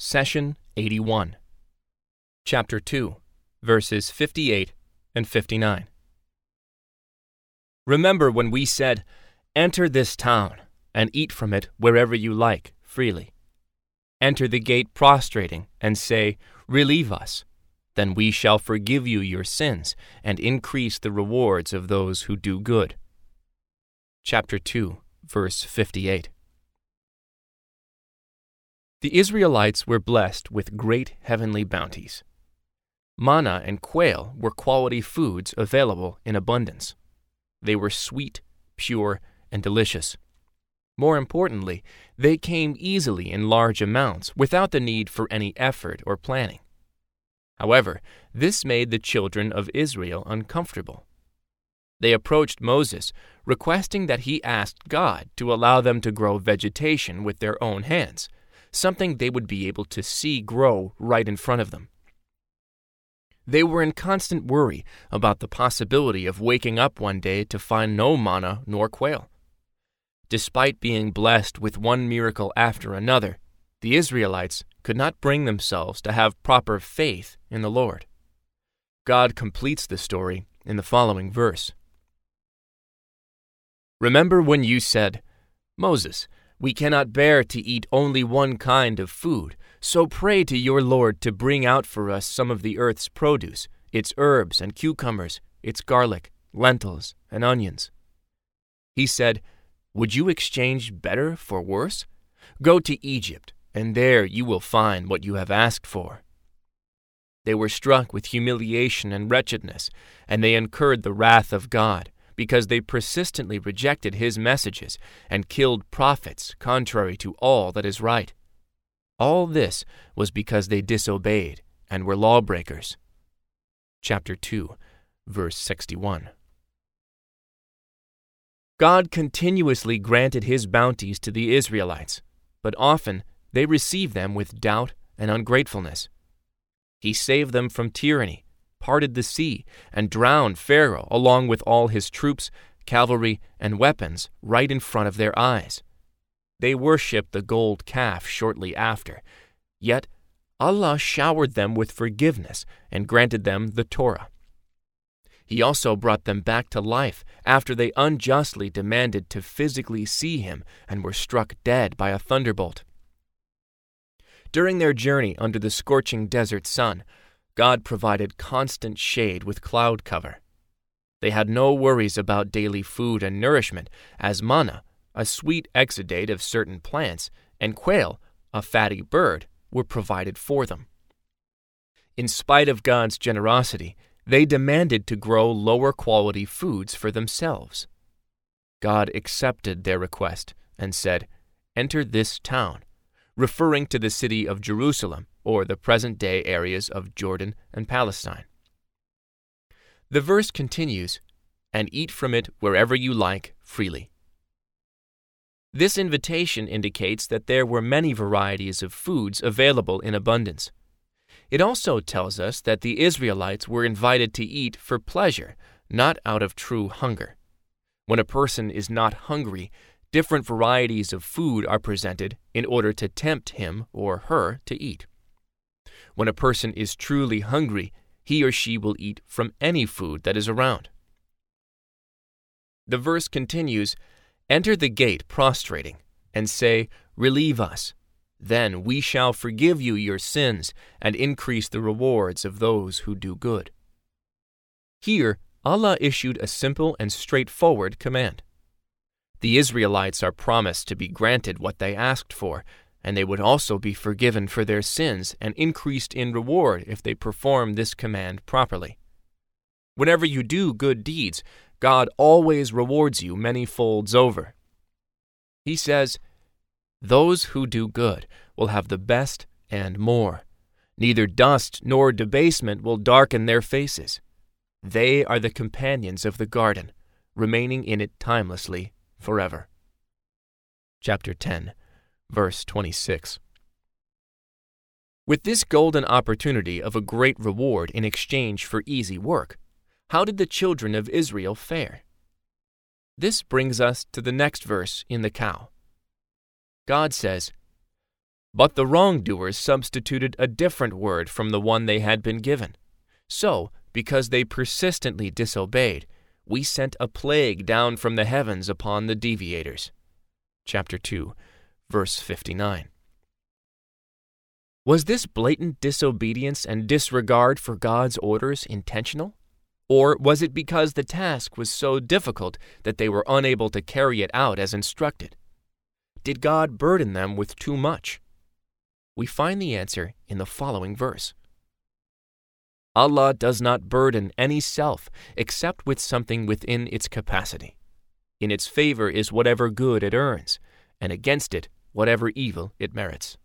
Session 81, Chapter 2, verses 58 and 59. Remember when we said, Enter this town, and eat from it wherever you like, freely. Enter the gate prostrating, and say, Relieve us. Then we shall forgive you your sins, and increase the rewards of those who do good. Chapter 2, verse 58. The Israelites were blessed with great heavenly bounties. Manna and quail were quality foods available in abundance. They were sweet, pure, and delicious. More importantly, they came easily in large amounts without the need for any effort or planning. However, this made the children of Israel uncomfortable. They approached Moses, requesting that he ask God to allow them to grow vegetation with their own hands something they would be able to see grow right in front of them. They were in constant worry about the possibility of waking up one day to find no manna nor quail. Despite being blessed with one miracle after another, the Israelites could not bring themselves to have proper faith in the Lord. God completes the story in the following verse Remember when you said, Moses, we cannot bear to eat only one kind of food, so pray to your Lord to bring out for us some of the earth's produce, its herbs and cucumbers, its garlic, lentils, and onions. He said, Would you exchange better for worse? Go to Egypt, and there you will find what you have asked for. They were struck with humiliation and wretchedness, and they incurred the wrath of God because they persistently rejected his messages and killed prophets contrary to all that is right. All this was because they disobeyed and were lawbreakers. Chapter 2, verse 61. God continuously granted his bounties to the Israelites, but often they received them with doubt and ungratefulness. He saved them from tyranny parted the sea, and drowned Pharaoh along with all his troops, cavalry, and weapons right in front of their eyes. They worshipped the gold calf shortly after. Yet Allah showered them with forgiveness and granted them the Torah. He also brought them back to life after they unjustly demanded to physically see him and were struck dead by a thunderbolt. During their journey under the scorching desert sun, God provided constant shade with cloud cover. They had no worries about daily food and nourishment, as manna, a sweet exudate of certain plants, and quail, a fatty bird, were provided for them. In spite of God's generosity, they demanded to grow lower quality foods for themselves. God accepted their request and said, Enter this town, referring to the city of Jerusalem or the present day areas of Jordan and Palestine. The verse continues, and eat from it wherever you like freely. This invitation indicates that there were many varieties of foods available in abundance. It also tells us that the Israelites were invited to eat for pleasure, not out of true hunger. When a person is not hungry, different varieties of food are presented in order to tempt him or her to eat. When a person is truly hungry, he or she will eat from any food that is around. The verse continues Enter the gate prostrating, and say, Relieve us. Then we shall forgive you your sins and increase the rewards of those who do good. Here, Allah issued a simple and straightforward command. The Israelites are promised to be granted what they asked for, and they would also be forgiven for their sins and increased in reward if they perform this command properly. Whenever you do good deeds, God always rewards you many folds over. He says, Those who do good will have the best and more. Neither dust nor debasement will darken their faces. They are the companions of the garden, remaining in it timelessly forever. Chapter 10 verse 26. With this golden opportunity of a great reward in exchange for easy work, how did the children of Israel fare? This brings us to the next verse in the cow. God says, But the wrongdoers substituted a different word from the one they had been given. So, because they persistently disobeyed, we sent a plague down from the heavens upon the deviators. Chapter 2, verse 59. Was this blatant disobedience and disregard for God's orders intentional? Or was it because the task was so difficult that they were unable to carry it out as instructed? Did God burden them with too much? We find the answer in the following verse. Allah does not burden any self except with something within its capacity. In its favor is whatever good it earns, and against it whatever evil it merits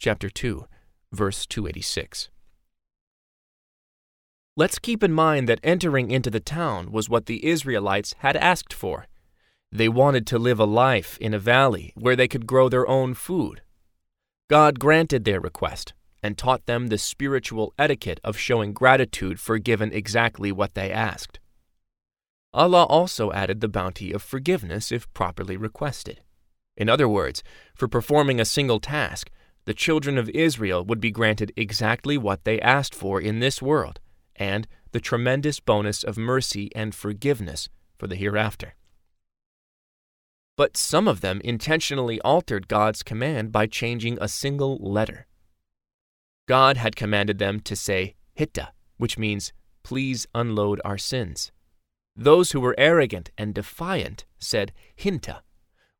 chapter 2, verse 286. Let's keep in mind that entering into the town was what the Israelites had asked for. They wanted to live a life in a valley where they could grow their own food. God granted their request and taught them the spiritual etiquette of showing gratitude for given exactly what they asked. Allah also added the bounty of forgiveness if properly requested. In other words, for performing a single task, the children of Israel would be granted exactly what they asked for in this world, and the tremendous bonus of mercy and forgiveness for the hereafter. But some of them intentionally altered God's command by changing a single letter. God had commanded them to say Hitta, which means, Please unload our sins. Those who were arrogant and defiant said Hinta,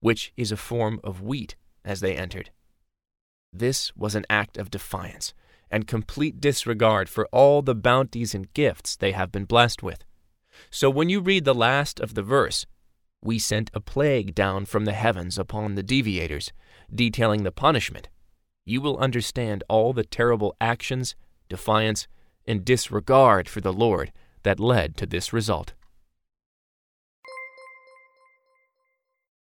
which is a form of wheat, as they entered. This was an act of defiance and complete disregard for all the bounties and gifts they have been blessed with. So when you read the last of the verse, we sent a plague down from the heavens upon the deviators, detailing the punishment, you will understand all the terrible actions, defiance, and disregard for the Lord that led to this result.